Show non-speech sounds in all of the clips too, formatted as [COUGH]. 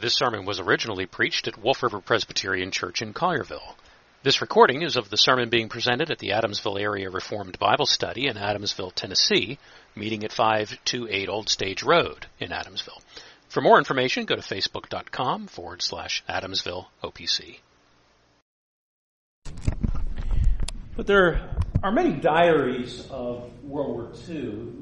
This sermon was originally preached at Wolf River Presbyterian Church in Collierville. This recording is of the sermon being presented at the Adamsville Area Reformed Bible Study in Adamsville, Tennessee, meeting at 528 Old Stage Road in Adamsville. For more information, go to facebook.com forward slash Adamsville OPC. But there are many diaries of World War II.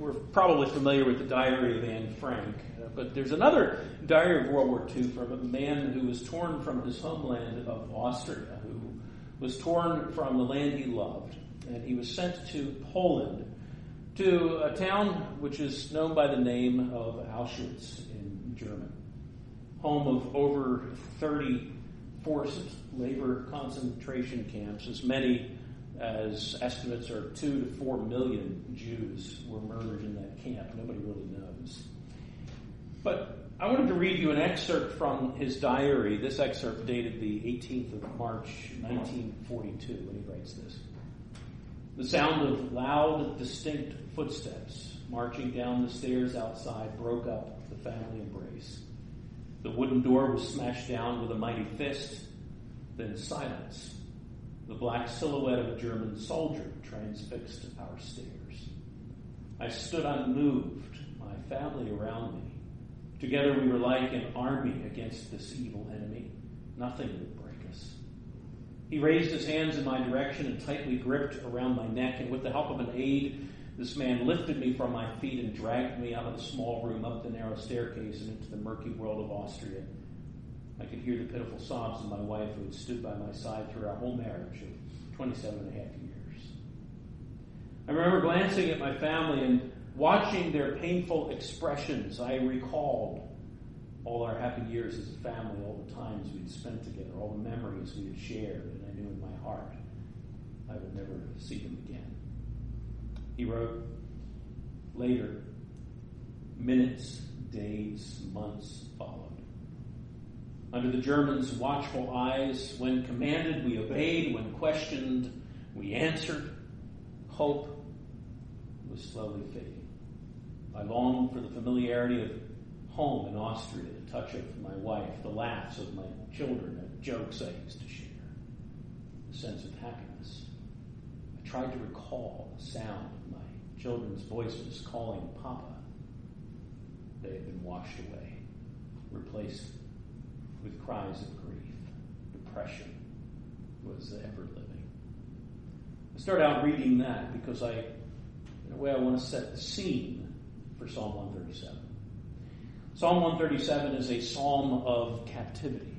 We're probably familiar with the diary of Anne Frank. Uh, but there's another diary of World War II from a man who was torn from his homeland of Austria, who was torn from the land he loved, and he was sent to Poland, to a town which is known by the name of Auschwitz in German, home of over 30 forced labor concentration camps, as many as estimates are two to four million Jews were murdered in that camp. Nobody really knows. But I wanted to read you an excerpt from his diary. This excerpt dated the 18th of March, 1942, when he writes this. The sound of loud, distinct footsteps marching down the stairs outside broke up the family embrace. The wooden door was smashed down with a mighty fist, then silence. The black silhouette of a German soldier transfixed our stairs. I stood unmoved, my family around me. Together we were like an army against this evil enemy. Nothing would break us. He raised his hands in my direction and tightly gripped around my neck, and with the help of an aide, this man lifted me from my feet and dragged me out of the small room, up the narrow staircase, and into the murky world of Austria. I could hear the pitiful sobs of my wife, who had stood by my side through our whole marriage of 27 and a half years. I remember glancing at my family and Watching their painful expressions, I recalled all our happy years as a family, all the times we'd spent together, all the memories we had shared, and I knew in my heart I would never see them again. He wrote later, minutes, days, months followed. Under the Germans' watchful eyes, when commanded, we obeyed, when questioned, we answered. Hope was slowly fading. I longed for the familiarity of home in Austria, the touch of my wife, the laughs of my children, the jokes I used to share, the sense of happiness. I tried to recall the sound of my children's voices calling Papa. They had been washed away, replaced with cries of grief. Depression was ever living. I start out reading that because I, in a way, I want to set the scene for Psalm 137. Psalm 137 is a psalm of captivity.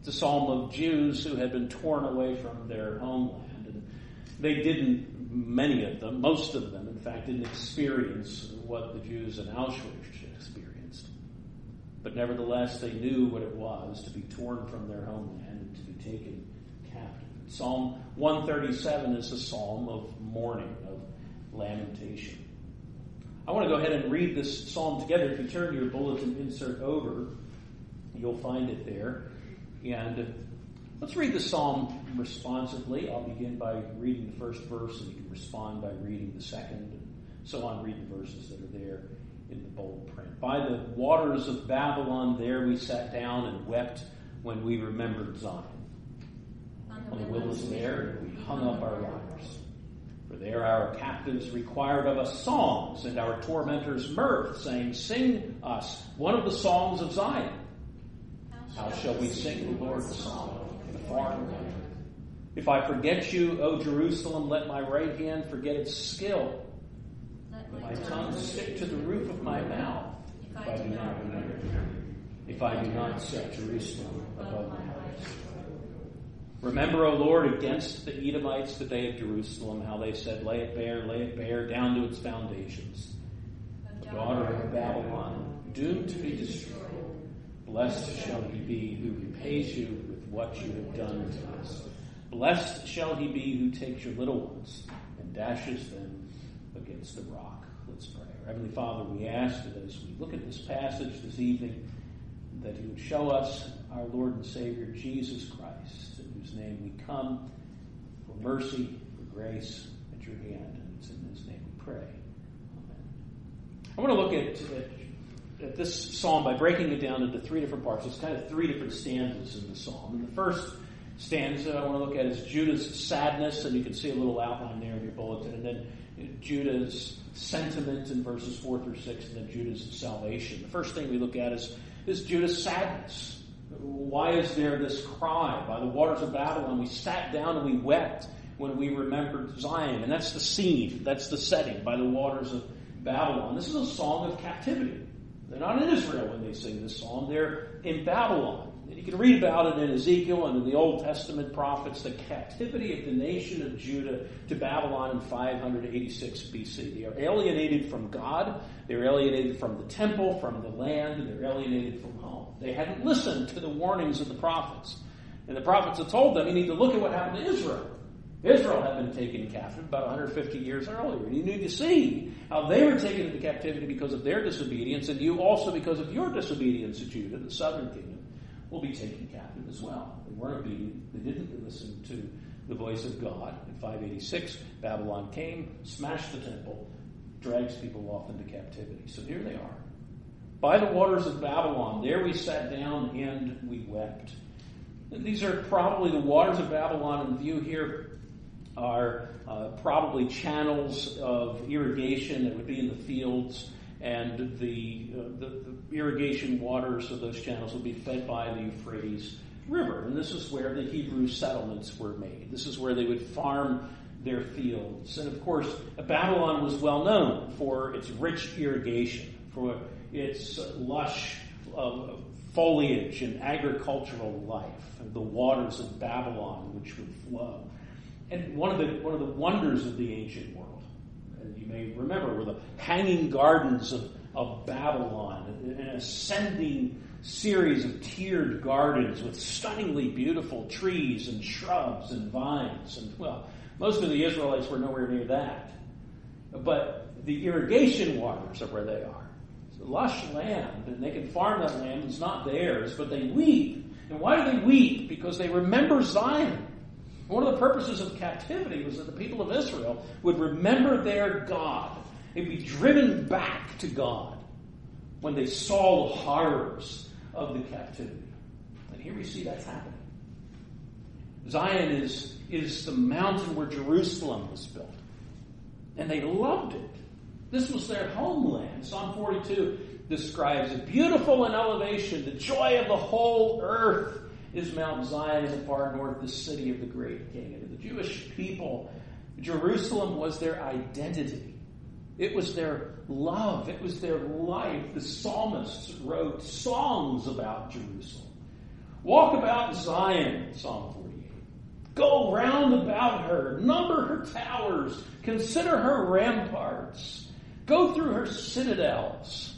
It's a psalm of Jews who had been torn away from their homeland. And they didn't, many of them, most of them, in fact, didn't experience what the Jews in Auschwitz experienced. But nevertheless, they knew what it was to be torn from their homeland and to be taken captive. Psalm 137 is a psalm of mourning, of lamentation. I want to go ahead and read this psalm together. If you turn your bulletin insert over, you'll find it there. And let's read the psalm responsively. I'll begin by reading the first verse, and you can respond by reading the second, and so on. Read the verses that are there in the bold print. By the waters of Babylon, there we sat down and wept when we remembered Zion. On the wilderness there, we hung up our lyres. For there our captives required of us songs, and our tormentors mirth, saying, Sing us one of the songs of Zion. How shall we sing the Lord's song in a foreign land? If I forget you, O Jerusalem, let my right hand forget its skill. My tongue stick to the roof of my mouth, if I do not remember. If I do not set Jerusalem above my house. Remember, O Lord, against the Edomites the day of Jerusalem, how they said, Lay it bare, lay it bare, down to its foundations. The daughter of Babylon, doomed to be destroyed. Blessed shall he be who repays you with what you have done to us. Blessed shall he be who takes your little ones and dashes them against the rock. Let's pray. Heavenly Father, we ask that as we look at this passage this evening, that you would show us our Lord and Savior Jesus Christ in whose name we come for mercy, for grace at your hand. And it's in his name we pray. Amen. I want to look at, at at this psalm by breaking it down into three different parts. It's kind of three different stanzas in the psalm. And the first stanza I want to look at is Judah's sadness, and you can see a little outline there in your bulletin. And then Judah's sentiment in verses 4 through 6, and then Judah's salvation. The first thing we look at is, is Judah's sadness. Why is there this cry? By the waters of Babylon, we sat down and we wept when we remembered Zion. And that's the scene, that's the setting, by the waters of Babylon. This is a song of captivity. They're not in Israel when they sing this song, they're in Babylon. And you can read about it in Ezekiel and in the Old Testament prophets, the captivity of the nation of Judah to Babylon in 586 BC. They are alienated from God, they're alienated from the temple, from the land, and they're alienated from home. They hadn't listened to the warnings of the prophets. And the prophets had told them, you need to look at what happened to Israel. Israel had been taken captive about 150 years earlier. And you need to see how they were taken into captivity because of their disobedience, and you also because of your disobedience to Judah, the southern kingdom, will be taken captive as well. They weren't obedient. They didn't listen to the voice of God. In 586, Babylon came, smashed the temple, drags people off into captivity. So here they are. By the waters of Babylon, there we sat down and we wept. And these are probably the waters of Babylon in view here are uh, probably channels of irrigation that would be in the fields, and the, uh, the, the irrigation waters of those channels would be fed by the Euphrates River. And this is where the Hebrew settlements were made. This is where they would farm their fields. And of course, Babylon was well known for its rich irrigation, for its lush uh, foliage and agricultural life, and the waters of Babylon which would flow. And one of the one of the wonders of the ancient world, and you may remember, were the hanging gardens of, of Babylon, an ascending series of tiered gardens with stunningly beautiful trees and shrubs and vines. And well, most of the Israelites were nowhere near that. But the irrigation waters are where they are. It's lush land, and they can farm that land. It's not theirs, but they weep. And why do they weep? Because they remember Zion. One of the purposes of captivity was that the people of Israel would remember their God. They'd be driven back to God when they saw the horrors of the captivity. And here we see that's happening. Zion is, is the mountain where Jerusalem was built. And they loved it. This was their homeland. Psalm 42 describes it beautiful in elevation, the joy of the whole earth is Mount Zion in the far north, the city of the great king. And the Jewish people, Jerusalem was their identity. It was their love. It was their life. The psalmists wrote songs about Jerusalem. Walk about Zion, Psalm 48. Go round about her. Number her towers. Consider her ramparts. Go through her citadels.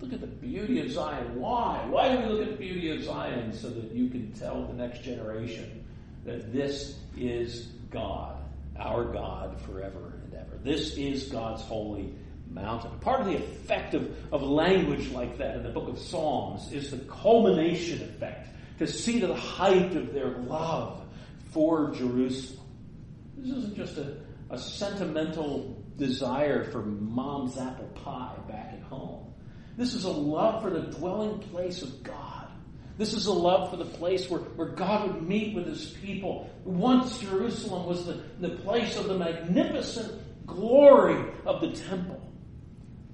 Look at the beauty of Zion. Why? Why do we look at the beauty of Zion? So that you can tell the next generation that this is God, our God forever. This is God's holy mountain. Part of the effect of, of language like that in the book of Psalms is the culmination effect to see to the height of their love for Jerusalem. This isn't just a, a sentimental desire for mom's apple pie back at home. This is a love for the dwelling place of God. This is a love for the place where, where God would meet with his people. Once Jerusalem was the, the place of the magnificent glory of the temple,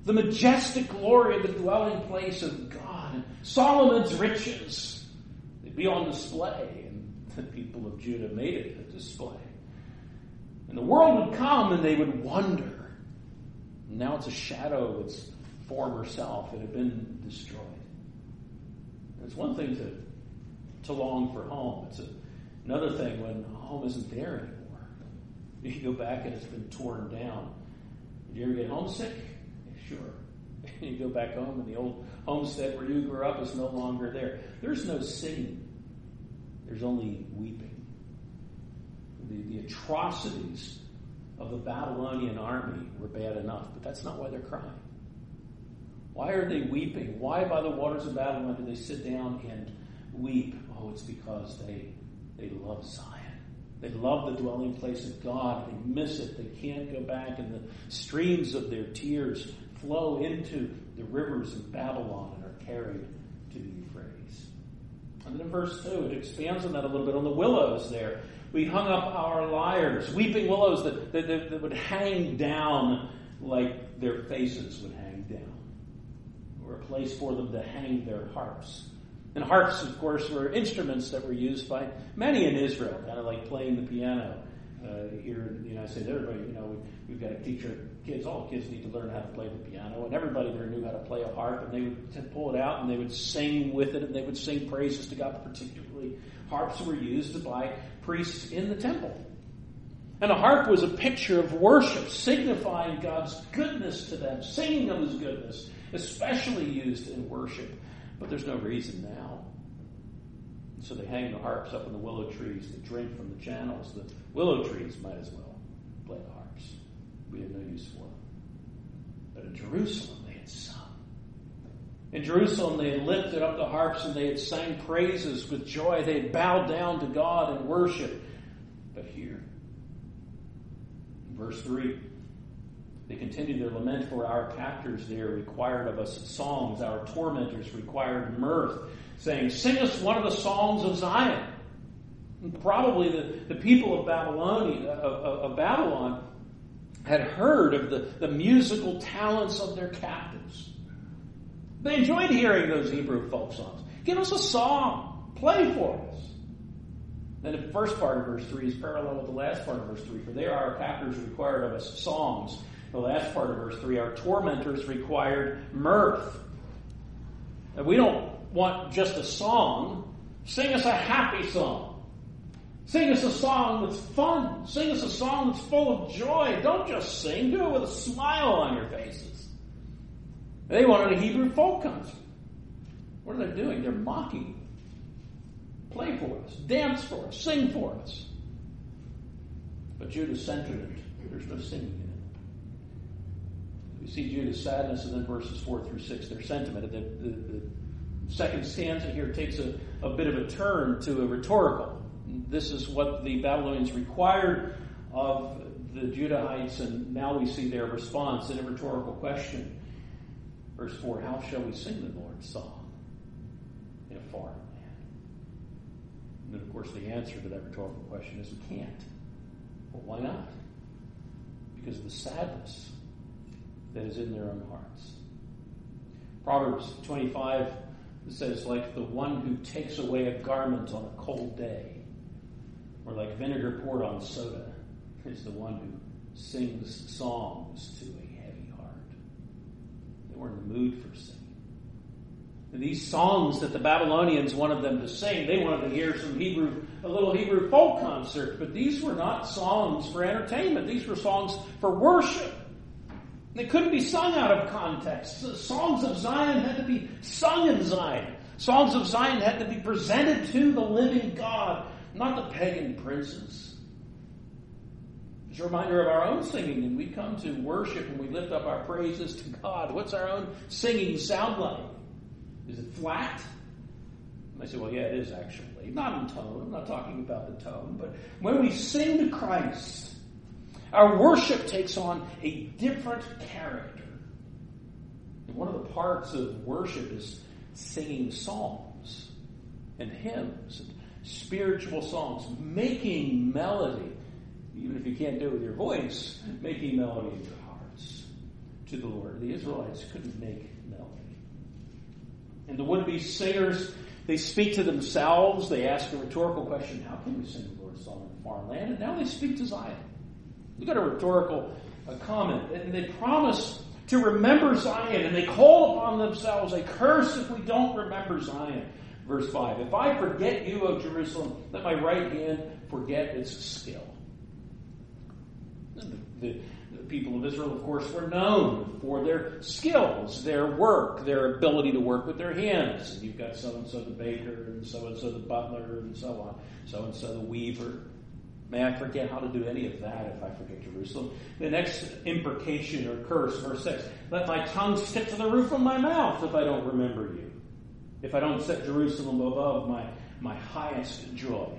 the majestic glory of the dwelling place of God. And Solomon's riches, they'd be on display, and the people of Judah made it a display. And the world would come and they would wonder. Now it's a shadow, of it's former self It had been destroyed. It's one thing to, to long for home. It's a, another thing when home isn't there anymore. You go back and it's been torn down. Did you ever get homesick? Sure. [LAUGHS] you go back home and the old homestead where you grew up is no longer there. There's no singing. There's only weeping. The, the atrocities of the Babylonian army were bad enough, but that's not why they're crying. Why are they weeping? Why by the waters of Babylon do they sit down and weep? Oh, it's because they, they love Zion. They love the dwelling place of God. They miss it. They can't go back, and the streams of their tears flow into the rivers of Babylon and are carried to the Euphrates. And then in verse 2, it expands on that a little bit on the willows there. We hung up our lyres, weeping willows that, that, that, that would hang down like their faces would hang down, or a place for them to hang their harps. And harps, of course, were instruments that were used by many in Israel, kind of like playing the piano uh, here in the United States. Everybody, you know, we, have got to teach our kids. All kids need to learn how to play the piano, and everybody there knew how to play a harp. And they would pull it out, and they would sing with it, and they would sing praises to God. Particularly, harps were used by priests in the temple. And a harp was a picture of worship, signifying God's goodness to them, singing of His goodness, especially used in worship. But there's no reason now. So they hang the harps up in the willow trees to drink from the channels. The willow trees might as well play the harps. We had no use for them. But in Jerusalem, they had sung. In Jerusalem, they had lifted up the harps and they had sang praises with joy. They had bowed down to God in worship. But here, verse 3, they continued their lament for our captors there required of us songs, our tormentors required mirth, saying, Sing us one of the songs of Zion. Probably the, the people of, Babylonia, of, of Babylon had heard of the, the musical talents of their captives. They enjoyed hearing those Hebrew folk songs. Give us a song. Play for us. Then the first part of verse 3 is parallel with the last part of verse 3. For there our captors required of us songs the last part of verse 3, our tormentors required mirth. And we don't want just a song. Sing us a happy song. Sing us a song that's fun. Sing us a song that's full of joy. Don't just sing, do it with a smile on your faces. They wanted a Hebrew folk concert. What are they doing? They're mocking. Play for us, dance for us, sing for us. But Judah centered it. There's no singing you see Judah's sadness, and then verses 4 through 6, their sentiment. The, the, the second stanza here takes a, a bit of a turn to a rhetorical. This is what the Babylonians required of the Judahites, and now we see their response in a rhetorical question. Verse 4 How shall we sing the Lord's song in a foreign land? And then, of course, the answer to that rhetorical question is we can't. Well, why not? Because of the sadness that is in their own hearts. Proverbs 25 says, like the one who takes away a garment on a cold day, or like vinegar poured on soda, is the one who sings songs to a heavy heart. They were in the mood for singing. And these songs that the Babylonians wanted them to sing, they wanted to hear some Hebrew, a little Hebrew folk concert, but these were not songs for entertainment. These were songs for worship. They couldn't be sung out of context. The songs of Zion had to be sung in Zion. Songs of Zion had to be presented to the living God, not the pagan princes. It's a reminder of our own singing, and we come to worship and we lift up our praises to God. What's our own singing sound like? Is it flat? I say, well, yeah, it is actually. Not in tone. I'm not talking about the tone. But when we sing to Christ, our worship takes on a different character. One of the parts of worship is singing psalms and hymns and spiritual songs, making melody, even if you can't do it with your voice, making melody in your hearts to the Lord. The Israelites couldn't make melody. And the would be singers, they speak to themselves, they ask a rhetorical question how can we sing the Lord's song in a foreign land? And now they speak to Zion. Look at a rhetorical comment. And they promise to remember Zion, and they call upon themselves a curse if we don't remember Zion. Verse 5 If I forget you, O Jerusalem, let my right hand forget its skill. The, the, the, people of Israel, of course, were known for their skills, their work, their ability to work with their hands. And you've got so and so the baker, and so and so the butler, and so on, so and so the weaver. May I forget how to do any of that if I forget Jerusalem. The next imprecation or curse, verse 6 Let my tongue stick to the roof of my mouth if I don't remember you, if I don't set Jerusalem above my, my highest joy.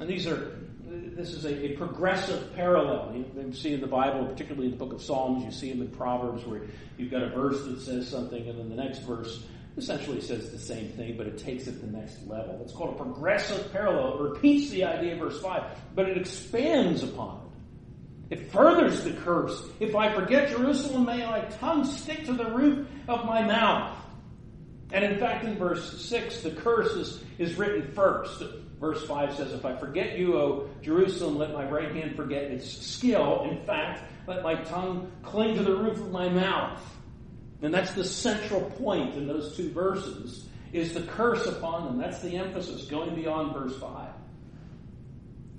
And these are this is a, a, progressive parallel. You, see in the Bible, particularly in the book of Psalms, you see them in Proverbs where you've got a verse that says something and then the next verse essentially says the same thing, but it takes it to the next level. It's called a progressive parallel. It repeats the idea of verse 5, but it expands upon it. It furthers the curse. If I forget Jerusalem, may my tongue stick to the roof of my mouth. And in fact, in verse 6, the curse is, is written first. Verse 5 says, If I forget you, O Jerusalem, let my right hand forget its skill. In fact, let my tongue cling to the roof of my mouth. And that's the central point in those two verses, is the curse upon them. That's the emphasis, going beyond verse 5.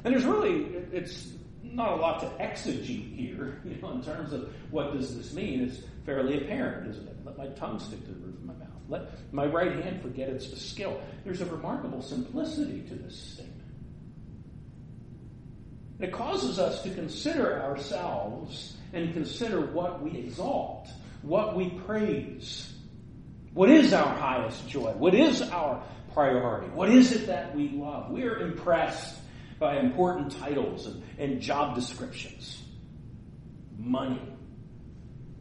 And there's really, it's not a lot to exegete here, [LAUGHS] you know, in terms of what does this mean. It's fairly apparent, isn't it? Let my tongue stick to the roof of my mouth. Let my right hand forget its skill. There's a remarkable simplicity to this statement. It causes us to consider ourselves and consider what we exalt, what we praise. What is our highest joy? What is our priority? What is it that we love? We're impressed by important titles and, and job descriptions. Money.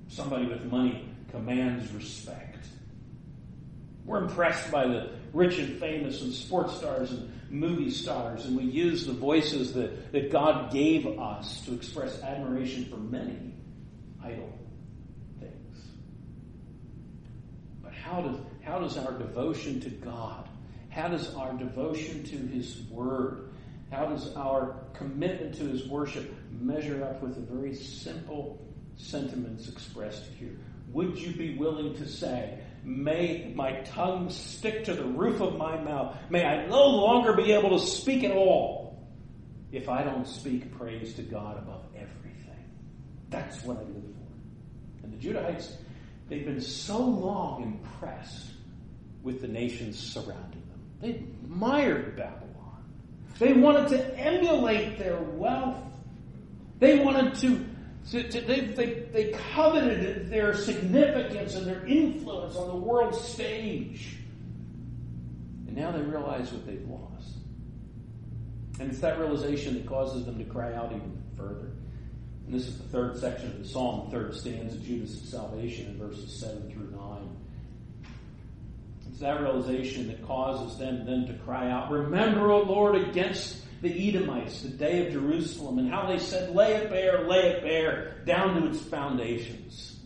Somebody with money commands respect. We're impressed by the rich and famous and sports stars and movie stars, and we use the voices that, that God gave us to express admiration for many idol things. But how does, how does our devotion to God, how does our devotion to His Word, how does our commitment to His worship measure up with the very simple sentiments expressed here? Would you be willing to say, May my tongue stick to the roof of my mouth. May I no longer be able to speak at all if I don't speak praise to God above everything. That's what I live for. And the Judahites, they've been so long impressed with the nations surrounding them. They admired Babylon. They wanted to emulate their wealth. They wanted to so they, they, they coveted their significance and their influence on the world stage. And now they realize what they've lost. And it's that realization that causes them to cry out even further. And this is the third section of the psalm, the third stanza, Judah's salvation in verses 7 through 9. It's that realization that causes them then to cry out, Remember, O Lord, against the Edomites, the day of Jerusalem, and how they said, Lay it bare, lay it bare, down to its foundations.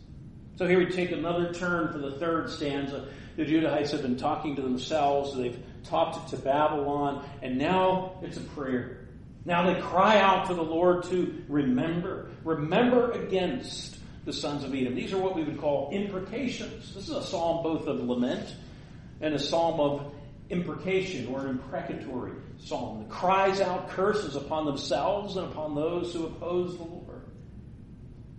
So here we take another turn for the third stanza. The Judahites have been talking to themselves, they've talked to Babylon, and now it's a prayer. Now they cry out to the Lord to remember. Remember against the sons of Edom. These are what we would call imprecations. This is a psalm both of lament and a psalm of imprecation or an imprecatory psalm that cries out curses upon themselves and upon those who oppose the Lord.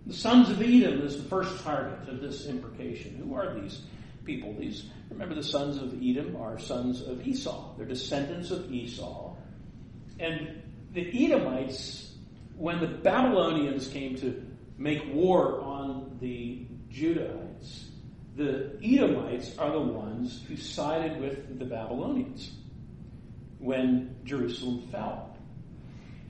The sons of Edom is the first target of this imprecation. Who are these people? These remember the sons of Edom are sons of Esau. They're descendants of Esau. And the Edomites, when the Babylonians came to make war on the Judahites, the Edomites are the ones who sided with the Babylonians when Jerusalem fell.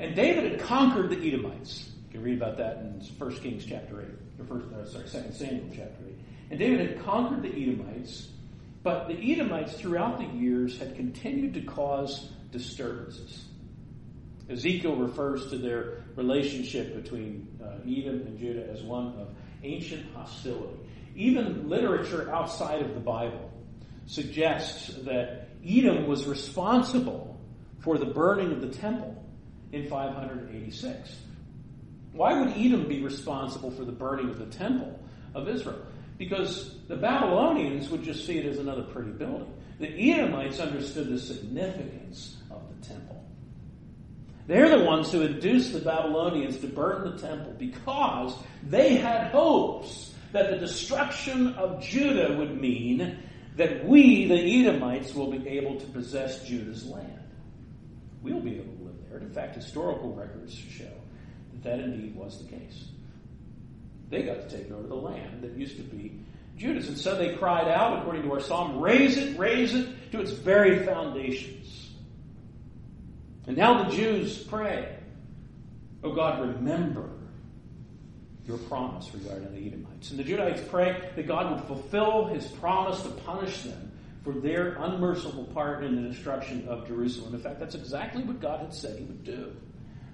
And David had conquered the Edomites. You can read about that in 1 Kings chapter 8, or first, uh, sorry, 2 Samuel chapter 8. And David had conquered the Edomites, but the Edomites throughout the years had continued to cause disturbances. Ezekiel refers to their relationship between uh, Edom and Judah as one of ancient hostility. Even literature outside of the Bible suggests that Edom was responsible for the burning of the temple in 586. Why would Edom be responsible for the burning of the temple of Israel? Because the Babylonians would just see it as another pretty building. The Edomites understood the significance. They're the ones who induced the Babylonians to burn the temple because they had hopes that the destruction of Judah would mean that we, the Edomites, will be able to possess Judah's land. We'll be able to live there. In fact, historical records show that that indeed was the case. They got to take over the land that used to be Judah's. And so they cried out, according to our psalm, raze it, raze it to its very foundations. And now the Jews pray. Oh God, remember your promise regarding the Edomites. And the Judahites pray that God would fulfill his promise to punish them for their unmerciful part in the destruction of Jerusalem. In fact, that's exactly what God had said he would do.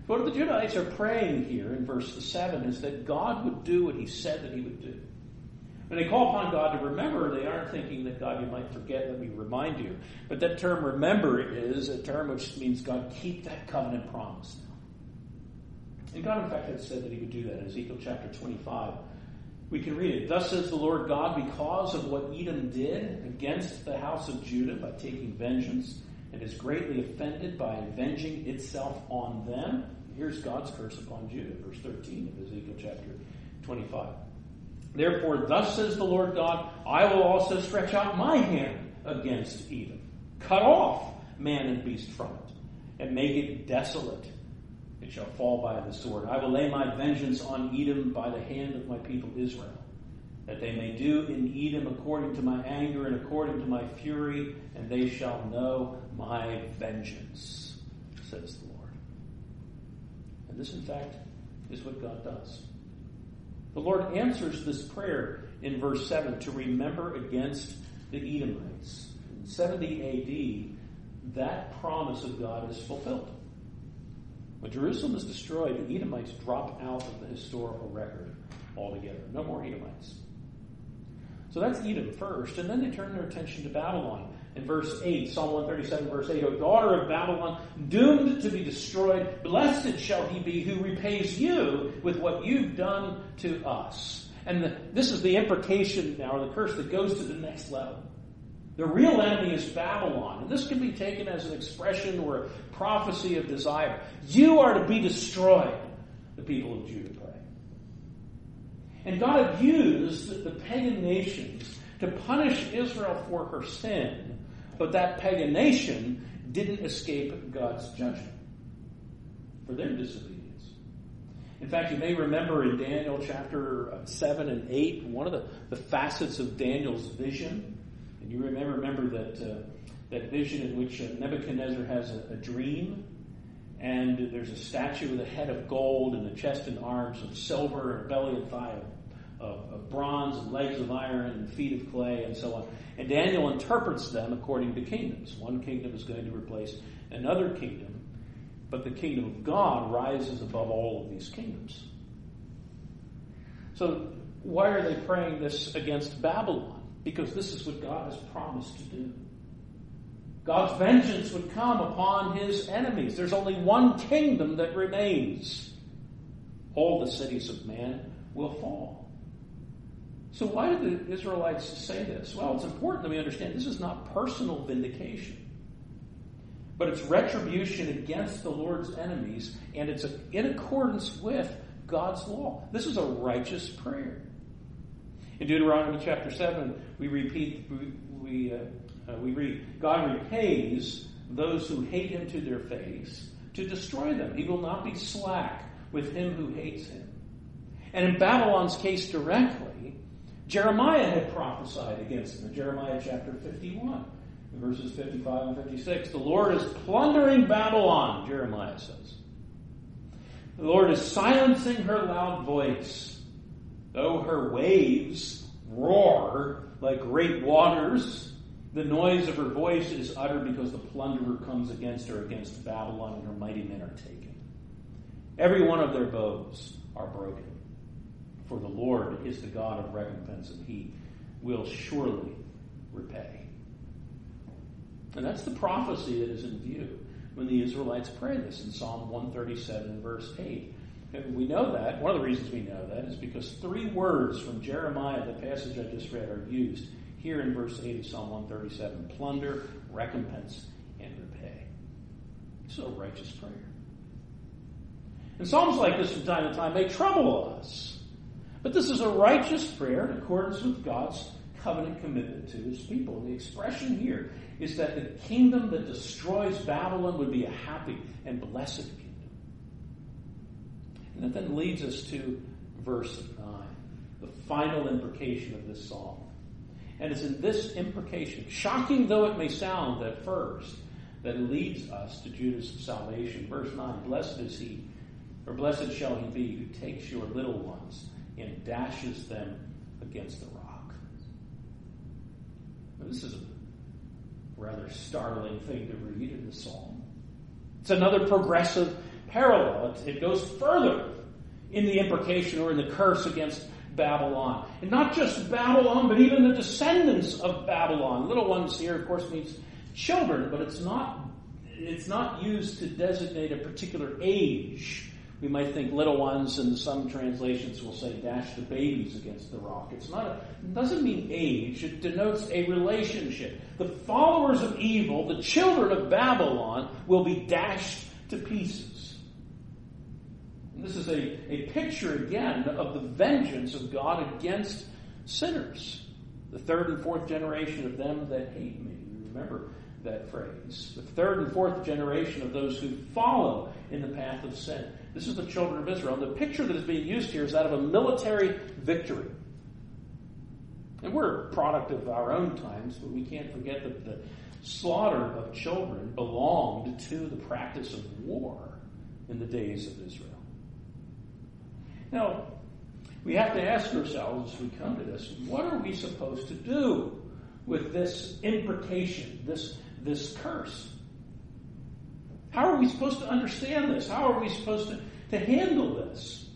What the Judahites are praying here in verse 7 is that God would do what he said that he would do. When they call upon God to remember, they aren't thinking that God, you might forget, let me remind you. But that term remember is a term which means God, keep that covenant promise. And God, in fact, had said that he would do that in Ezekiel chapter 25. We can read it. Thus says the Lord God, because of what Edom did against the house of Judah by taking vengeance, and is greatly offended by avenging itself on them. Here's God's curse upon Judah, verse 13 of Ezekiel chapter 25. Therefore, thus says the Lord God, I will also stretch out my hand against Edom, cut off man and beast from it, and make it desolate it shall fall by the sword. I will lay my vengeance on Edom by the hand of my people Israel, that they may do in Edom according to my anger and according to my fury, and they shall know my vengeance, says the Lord. And this, in fact, is what God does. The Lord answers this prayer in verse 7 to remember against the Edomites. In 70 AD, that promise of God is fulfilled. When Jerusalem is destroyed, the Edomites drop out of the historical record altogether. No more Edomites. So that's Edom first, and then they turn their attention to Babylon. In verse 8, Psalm 137, verse 8, O daughter of Babylon, doomed to be destroyed, blessed shall he be who repays you with what you've done to us. And the, this is the imprecation now, or the curse that goes to the next level. The real enemy is Babylon. And this can be taken as an expression or a prophecy of desire. You are to be destroyed, the people of Judah pray. And God used the pagan nations to punish Israel for her sin, but that pagan nation didn't escape God's judgment for their disobedience. In fact, you may remember in Daniel chapter 7 and 8, one of the, the facets of Daniel's vision and you remember, remember that, uh, that vision in which uh, Nebuchadnezzar has a, a, dream, and there's a statue with a head of gold and a chest and arms of silver and a belly and thigh of, of bronze and legs of iron and feet of clay and so on. And Daniel interprets them according to kingdoms. One kingdom is going to replace another kingdom, but the kingdom of God rises above all of these kingdoms. So, why are they praying this against Babylon? because this is what God has promised to do. God's vengeance would come upon his enemies. There's only one kingdom that remains. All the cities of man will fall. So, why did the Israelites say this? Well, it's important that we understand this is not personal vindication, but it's retribution against the Lord's enemies, and it's in accordance with God's law. This is a righteous prayer. In Deuteronomy chapter 7, we repeat, we, uh, uh, we read, God repays those who hate him to their face to destroy them. He will not be slack with him who hates him. And in Babylon's case directly, Jeremiah had prophesied against them in Jeremiah chapter 51, verses 55 and 56. The Lord is plundering Babylon, Jeremiah says. The Lord is silencing her loud voice. Though her waves roar like great waters, the noise of her voice is uttered because the plunderer comes against her, against Babylon, and her mighty men are taken. Every one of their bows are broken. For the Lord is the God of recompense, and he will surely repay. And that's the prophecy that is in view when the Israelites pray this in Psalm 137, verse 8. And we know that. One of the reasons we know that is because three words from Jeremiah, the passage I just read, are used here in verse 8 of Psalm 137 plunder, recompense, and repay. A righteous prayer. And Psalms like this from time to time may trouble us. But this is a righteous prayer in accordance with God's covenant commitment to his people. And the expression here is that the kingdom that destroys Babylon would be a happy and blessed kingdom. and that then leads us to verse 9, the final imprecation of this psalm. And it's in this imprecation, shocking though it may sound at first, that leads us to Judah's salvation. Verse 9 Blessed is he or blessed shall he be who takes your little ones and dashes them against the rock. Now, this is a rather startling thing to read in the psalm. It's another progressive parallel. It, it goes further in the imprecation or in the curse against Babylon. And not just Babylon, but even the descendants of Babylon. Little ones here, of course, means children, but it's not, it's not used to designate a particular age. We might think little ones, and some translations will say dash the babies against the rock. It's not a, it doesn't mean age. It denotes a relationship. The followers of evil, the children of Babylon, will be dashed to pieces. And this is a, a picture again of the vengeance of God against sinners. The third and fourth generation of them that hate me. Remember that phrase. The third and fourth generation of those who follow in the path of sin. This is the children of Israel. The picture that is being used here is that of a military victory. And we're a product of our own times, but we can't forget that the slaughter of children belonged to the practice of war in the days of Israel. Now, we have to ask ourselves as we come to this what are we supposed to do with this imprecation, this, this curse? How are we supposed to understand this? How are we supposed to, to handle this?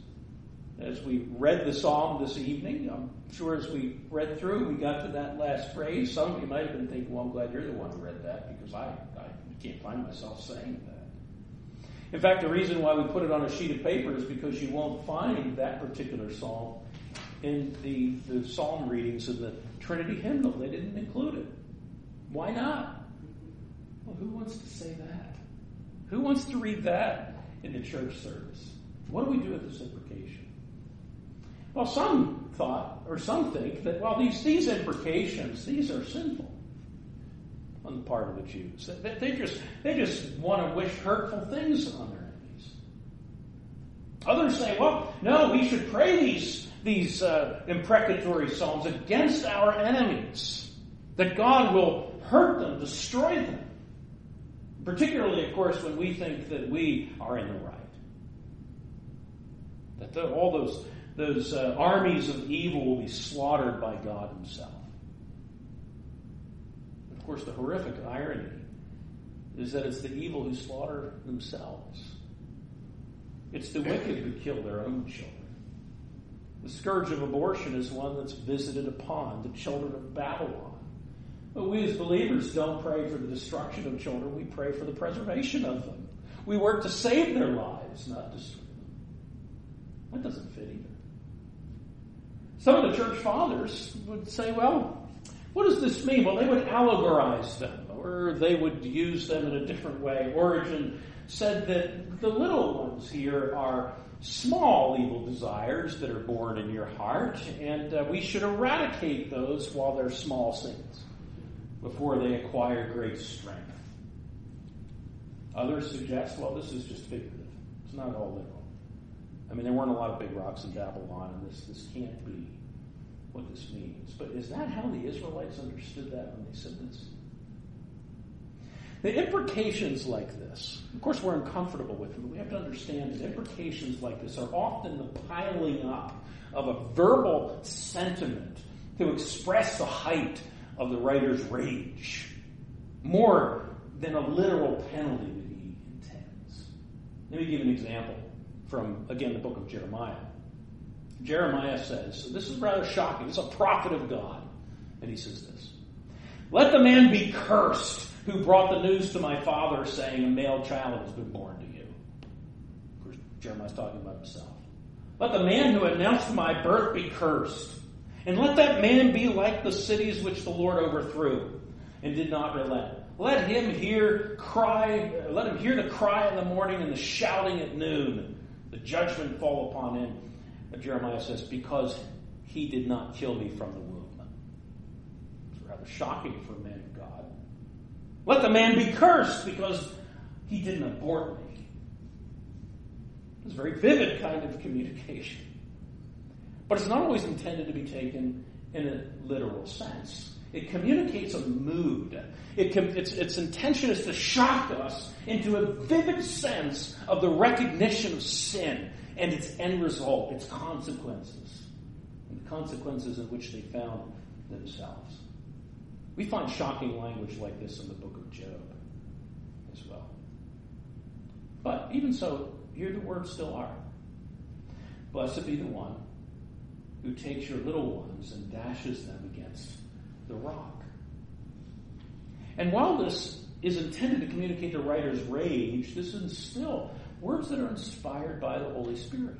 As we read the psalm this evening, I'm sure as we read through, we got to that last phrase. Some of you might have been thinking, well, I'm glad you're the one who read that because I, I can't find myself saying that. In fact, the reason why we put it on a sheet of paper is because you won't find that particular psalm in the, the psalm readings of the Trinity hymnal. They didn't include it. Why not? Well, who wants to say that? Who wants to read that in the church service? What do we do with this imprecation? Well, some thought, or some think, that, well, these, these imprecations, these are sinful on the part of the Jews. They, they just, they just want to wish hurtful things on their enemies. Others say, well, no, we should pray these, these uh, imprecatory psalms against our enemies, that God will hurt them, destroy them. Particularly, of course, when we think that we are in the right. That the, all those, those uh, armies of evil will be slaughtered by God Himself. Of course, the horrific irony is that it's the evil who slaughter themselves. It's the wicked who kill their own children. The scourge of abortion is one that's visited upon the children of Babylon. But we as believers don't pray for the destruction of children, we pray for the preservation of them. We work to save their lives, not destroy them. That doesn't fit either. Some of the church fathers would say, well, what does this mean? Well, they would allegorize them, or they would use them in a different way. Origen said that the little ones here are small evil desires that are born in your heart, and uh, we should eradicate those while they're small sins before they acquire great strength. Others suggest, well, this is just figurative. It's not all literal. I mean, there weren't a lot of big rocks in Babylon, and this, this can't be what this means. But is that how the Israelites understood that when they said this? The imprecations like this, of course, we're uncomfortable with them, but we have to understand that imprecations like this are often the piling up of a verbal sentiment to express the height of the writer's rage, more than a literal penalty that he intends. Let me give an example from, again, the book of Jeremiah. Jeremiah says, so this is rather shocking. It's a prophet of God. And he says this Let the man be cursed who brought the news to my father saying, A male child has been born to you. Of course, Jeremiah's talking about himself. Let the man who announced my birth be cursed. And let that man be like the cities which the Lord overthrew and did not relent. Let him hear cry, let him hear the cry in the morning and the shouting at noon. The judgment fall upon him. But Jeremiah says, because he did not kill me from the womb. It's rather shocking for a man of God. Let the man be cursed because he didn't abort me. It's a very vivid kind of communication. But it's not always intended to be taken in a literal sense. It communicates a mood. It com- its, its intention is to shock us into a vivid sense of the recognition of sin and its end result, its consequences, and the consequences in which they found themselves. We find shocking language like this in the book of Job as well. But even so, here the words still are. Blessed be the one who takes your little ones and dashes them against the rock. And while this is intended to communicate the writer's rage, this is still words that are inspired by the Holy Spirit.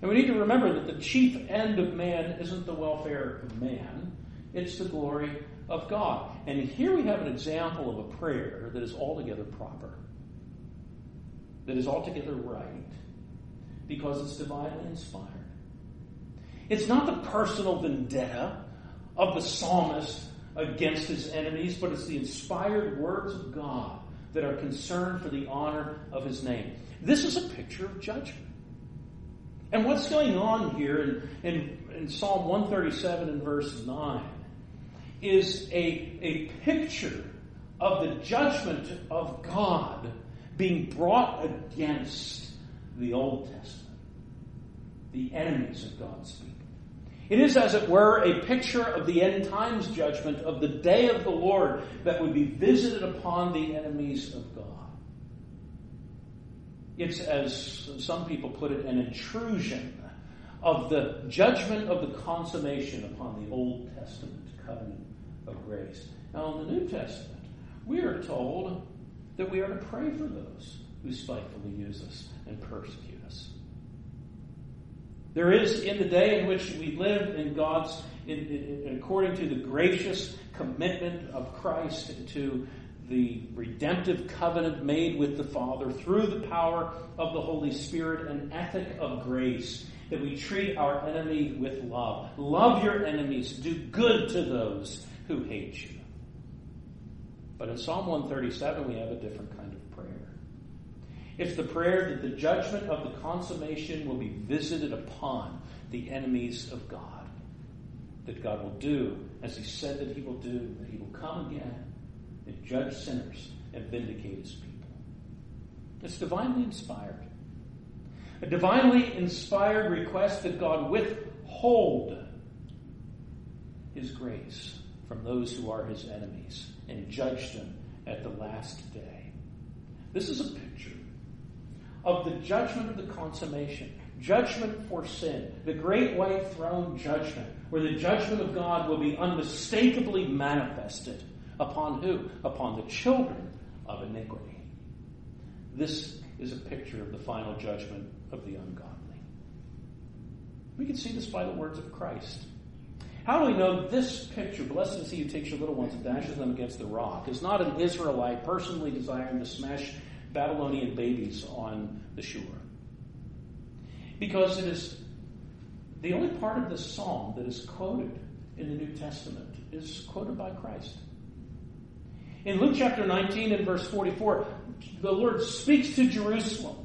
And we need to remember that the chief end of man isn't the welfare of man, it's the glory of God. And here we have an example of a prayer that is altogether proper, that is altogether right, because it's divinely inspired. It's not the personal vendetta of the psalmist against his enemies, but it's the inspired words of God that are concerned for the honor of his name. This is a picture of judgment. And what's going on here in, in, in Psalm 137 and verse 9 is a, a picture of the judgment of God being brought against the Old Testament, the enemies of God's people. It is, as it were, a picture of the end times judgment of the day of the Lord that would be visited upon the enemies of God. It's, as some people put it, an intrusion of the judgment of the consummation upon the Old Testament covenant of grace. Now, in the New Testament, we are told that we are to pray for those who spitefully use us and persecute us. There is, in the day in which we live, in God's, in, in, according to the gracious commitment of Christ to the redemptive covenant made with the Father through the power of the Holy Spirit, an ethic of grace that we treat our enemy with love. Love your enemies. Do good to those who hate you. But in Psalm 137, we have a different kind. It's the prayer that the judgment of the consummation will be visited upon the enemies of God. That God will do as He said that He will do, that He will come again and judge sinners and vindicate His people. It's divinely inspired. A divinely inspired request that God withhold His grace from those who are His enemies and judge them at the last day. This is a picture of the judgment of the consummation, judgment for sin, the great white throne judgment, where the judgment of God will be unmistakably manifested upon who? Upon the children of iniquity. This is a picture of the final judgment of the ungodly. We can see this by the words of Christ. How do we know this picture, blessed is he who takes your little ones and dashes them against the rock, is not an Israelite personally desiring to smash Babylonian babies on the shore. Because it is the only part of this psalm that is quoted in the New Testament is quoted by Christ. In Luke chapter 19 and verse 44, the Lord speaks to Jerusalem.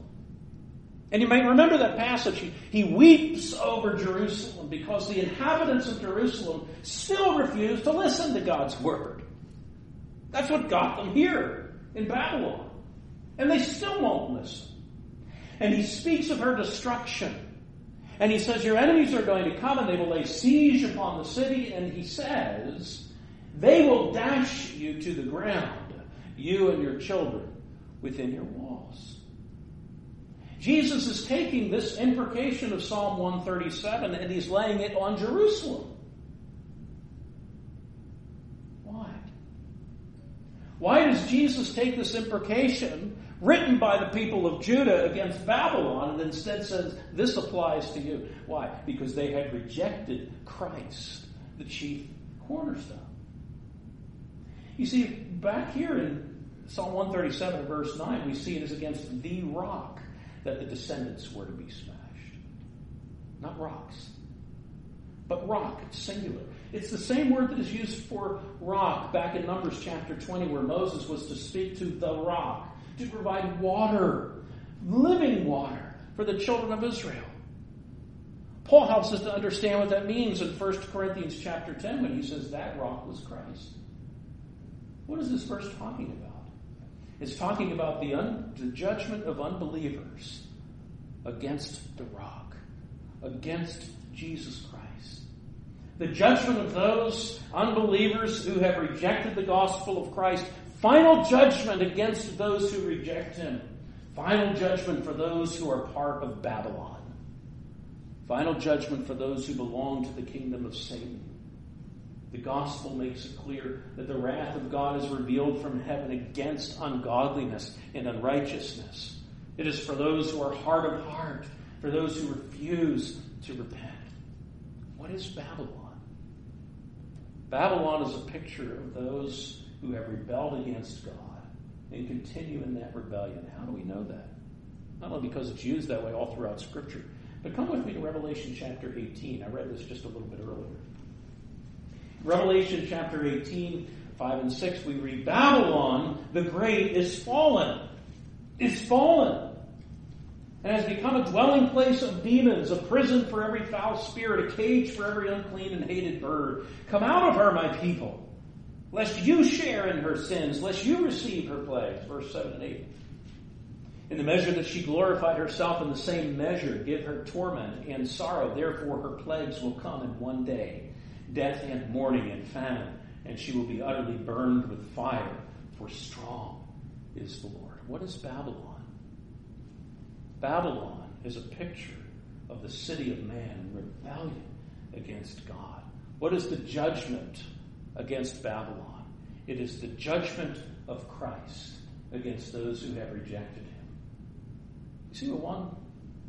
And you may remember that passage. He weeps over Jerusalem because the inhabitants of Jerusalem still refuse to listen to God's word. That's what got them here in Babylon. And they still won't listen. And he speaks of her destruction. And he says, Your enemies are going to come and they will lay siege upon the city. And he says, They will dash you to the ground, you and your children, within your walls. Jesus is taking this imprecation of Psalm 137 and he's laying it on Jerusalem. Why? Why does Jesus take this imprecation written by the people of Judah against Babylon, and instead says, This applies to you. Why? Because they had rejected Christ, the chief cornerstone. You see, back here in Psalm 137, verse 9, we see it is against the rock that the descendants were to be smashed. Not rocks, but rock, it's singular. It's the same word that is used for rock back in Numbers chapter 20, where Moses was to speak to the rock to provide water, living water, for the children of Israel. Paul helps us to understand what that means in 1 Corinthians chapter 10 when he says that rock was Christ. What is this verse talking about? It's talking about the, un- the judgment of unbelievers against the rock, against Jesus Christ. The judgment of those unbelievers who have rejected the gospel of Christ. Final judgment against those who reject him. Final judgment for those who are part of Babylon. Final judgment for those who belong to the kingdom of Satan. The gospel makes it clear that the wrath of God is revealed from heaven against ungodliness and unrighteousness. It is for those who are hard of heart, for those who refuse to repent. What is Babylon? Babylon is a picture of those who have rebelled against God and continue in that rebellion. How do we know that? Not only because it's used that way all throughout Scripture, but come with me to Revelation chapter 18. I read this just a little bit earlier. Revelation chapter 18, 5 and 6, we read, Babylon the great is fallen. Is fallen. And has become a dwelling place of demons, a prison for every foul spirit, a cage for every unclean and hated bird. Come out of her, my people, lest you share in her sins, lest you receive her plagues. Verse 7 and 8. In the measure that she glorified herself, in the same measure give her torment and sorrow. Therefore her plagues will come in one day death and mourning and famine, and she will be utterly burned with fire, for strong is the Lord. What is Babylon? Babylon is a picture of the city of man rebellion against God. What is the judgment against Babylon? It is the judgment of Christ against those who have rejected him. You see what one,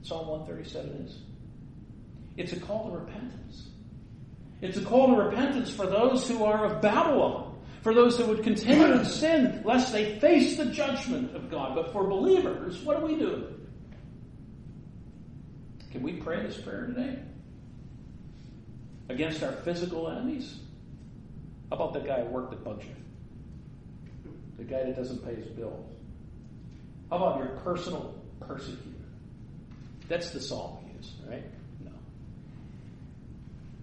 Psalm 137 is? It's a call to repentance. It's a call to repentance for those who are of Babylon, for those who would continue in sin, lest they face the judgment of God. But for believers, what do we do? Can we pray this prayer today? Against our physical enemies? How about the guy at work that bugs? The guy that doesn't pay his bills? How about your personal persecutor? That's the psalm we use, right? No.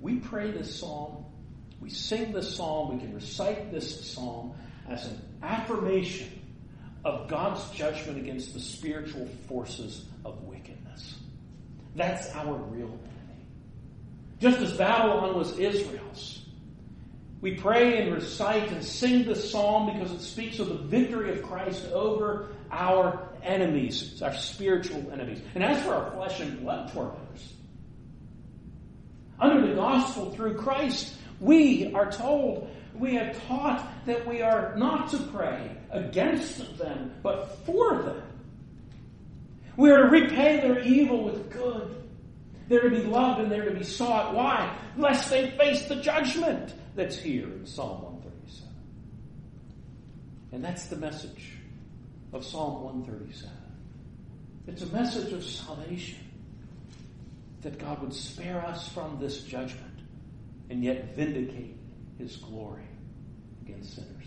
We pray this psalm, we sing this psalm, we can recite this psalm as an affirmation of God's judgment against the spiritual forces of wickedness. That's our real enemy. Just as Babylon was Israel's. We pray and recite and sing this psalm because it speaks of the victory of Christ over our enemies, our spiritual enemies. And as for our flesh and blood tormentors, under the gospel through Christ, we are told, we have taught that we are not to pray against them, but for them. We are to repay their evil with good. They're to be loved and they're to be sought. Why? Lest they face the judgment that's here in Psalm 137. And that's the message of Psalm 137. It's a message of salvation. That God would spare us from this judgment and yet vindicate his glory against sinners.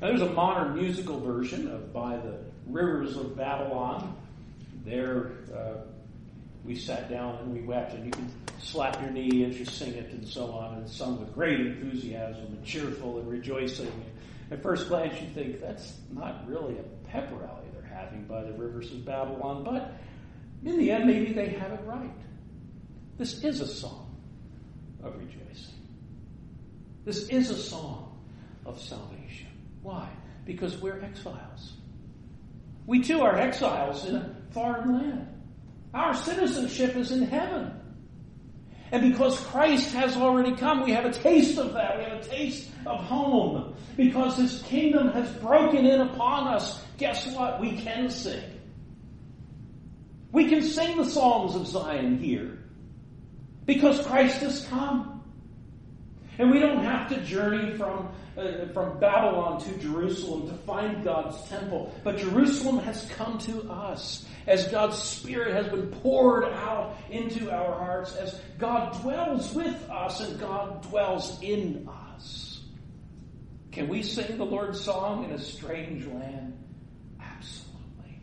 Now, there's a modern musical version of By the Rivers of Babylon. There, uh, we sat down and we wept, and you can slap your knee as you sing it and so on, and sung with great enthusiasm and cheerful and rejoicing. At first glance, you think that's not really a pep rally they're having by the rivers of Babylon, but in the end, maybe they have it right. This is a song of rejoicing. This is a song of salvation. Why? Because we're exiles. We too are exiles in a foreign land. Our citizenship is in heaven. And because Christ has already come, we have a taste of that. We have a taste of home. Because his kingdom has broken in upon us, guess what? We can sing. We can sing the songs of Zion here. Because Christ has come. And we don't have to journey from, uh, from Babylon to Jerusalem to find God's temple. But Jerusalem has come to us as God's Spirit has been poured out into our hearts, as God dwells with us and God dwells in us. Can we sing the Lord's song in a strange land? Absolutely.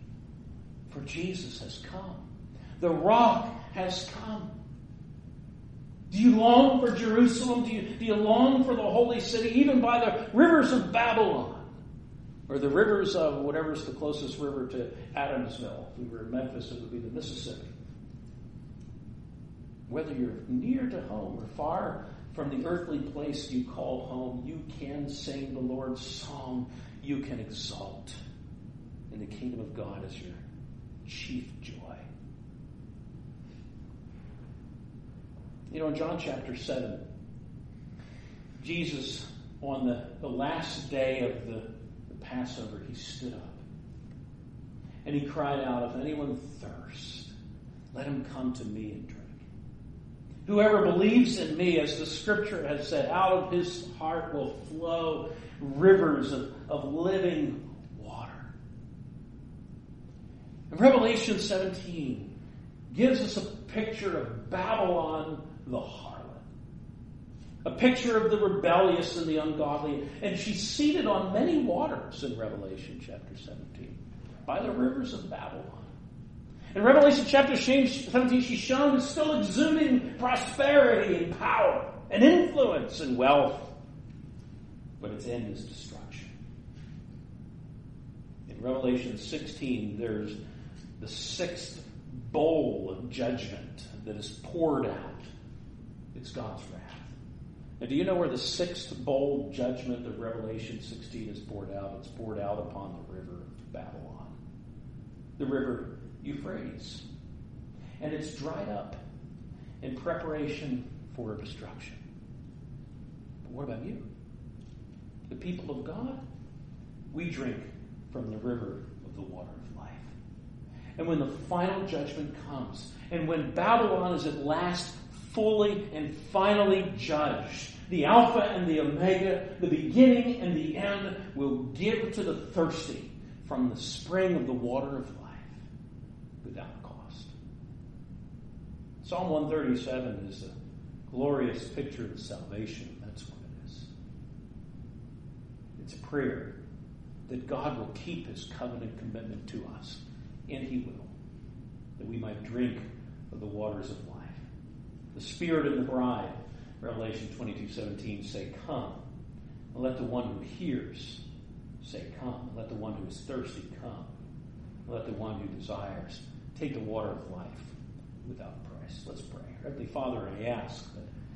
For Jesus has come. The rock has come. Do you long for Jerusalem? Do you, do you long for the holy city, even by the rivers of Babylon? Or the rivers of whatever's the closest river to Adamsville. If we were in Memphis, it would be the Mississippi. Whether you're near to home or far from the earthly place you call home, you can sing the Lord's song. You can exalt in the kingdom of God as your chief joy. You know, in John chapter 7, Jesus, on the, the last day of the, the Passover, he stood up and he cried out, If anyone thirst, let him come to me and drink. Whoever believes in me, as the scripture has said, out of his heart will flow rivers of, of living water. And Revelation 17 gives us a picture of Babylon the harlot. A picture of the rebellious and the ungodly. And she's seated on many waters in Revelation chapter 17 by the rivers of Babylon. In Revelation chapter 17, she's shown still exuding prosperity and power and influence and wealth. But its end is destruction. In Revelation 16, there's the sixth bowl of judgment that is poured out it's God's wrath. Now, do you know where the sixth bowl judgment of Revelation 16 is poured out? It's poured out upon the river Babylon, the river Euphrates. And it's dried up in preparation for destruction. But what about you? The people of God? We drink from the river of the water of life. And when the final judgment comes, and when Babylon is at last fully and finally judged. The Alpha and the Omega, the beginning and the end, will give to the thirsty from the spring of the water of life without cost. Psalm 137 is a glorious picture of salvation. That's what it is. It's a prayer that God will keep his covenant commitment to us, and he will, that we might drink of the waters of life. The Spirit and the bride, Revelation 22 17, say, Come. And let the one who hears say, Come. And let the one who is thirsty come. And let the one who desires take the water of life without price. Let's pray. Heavenly Father, I ask that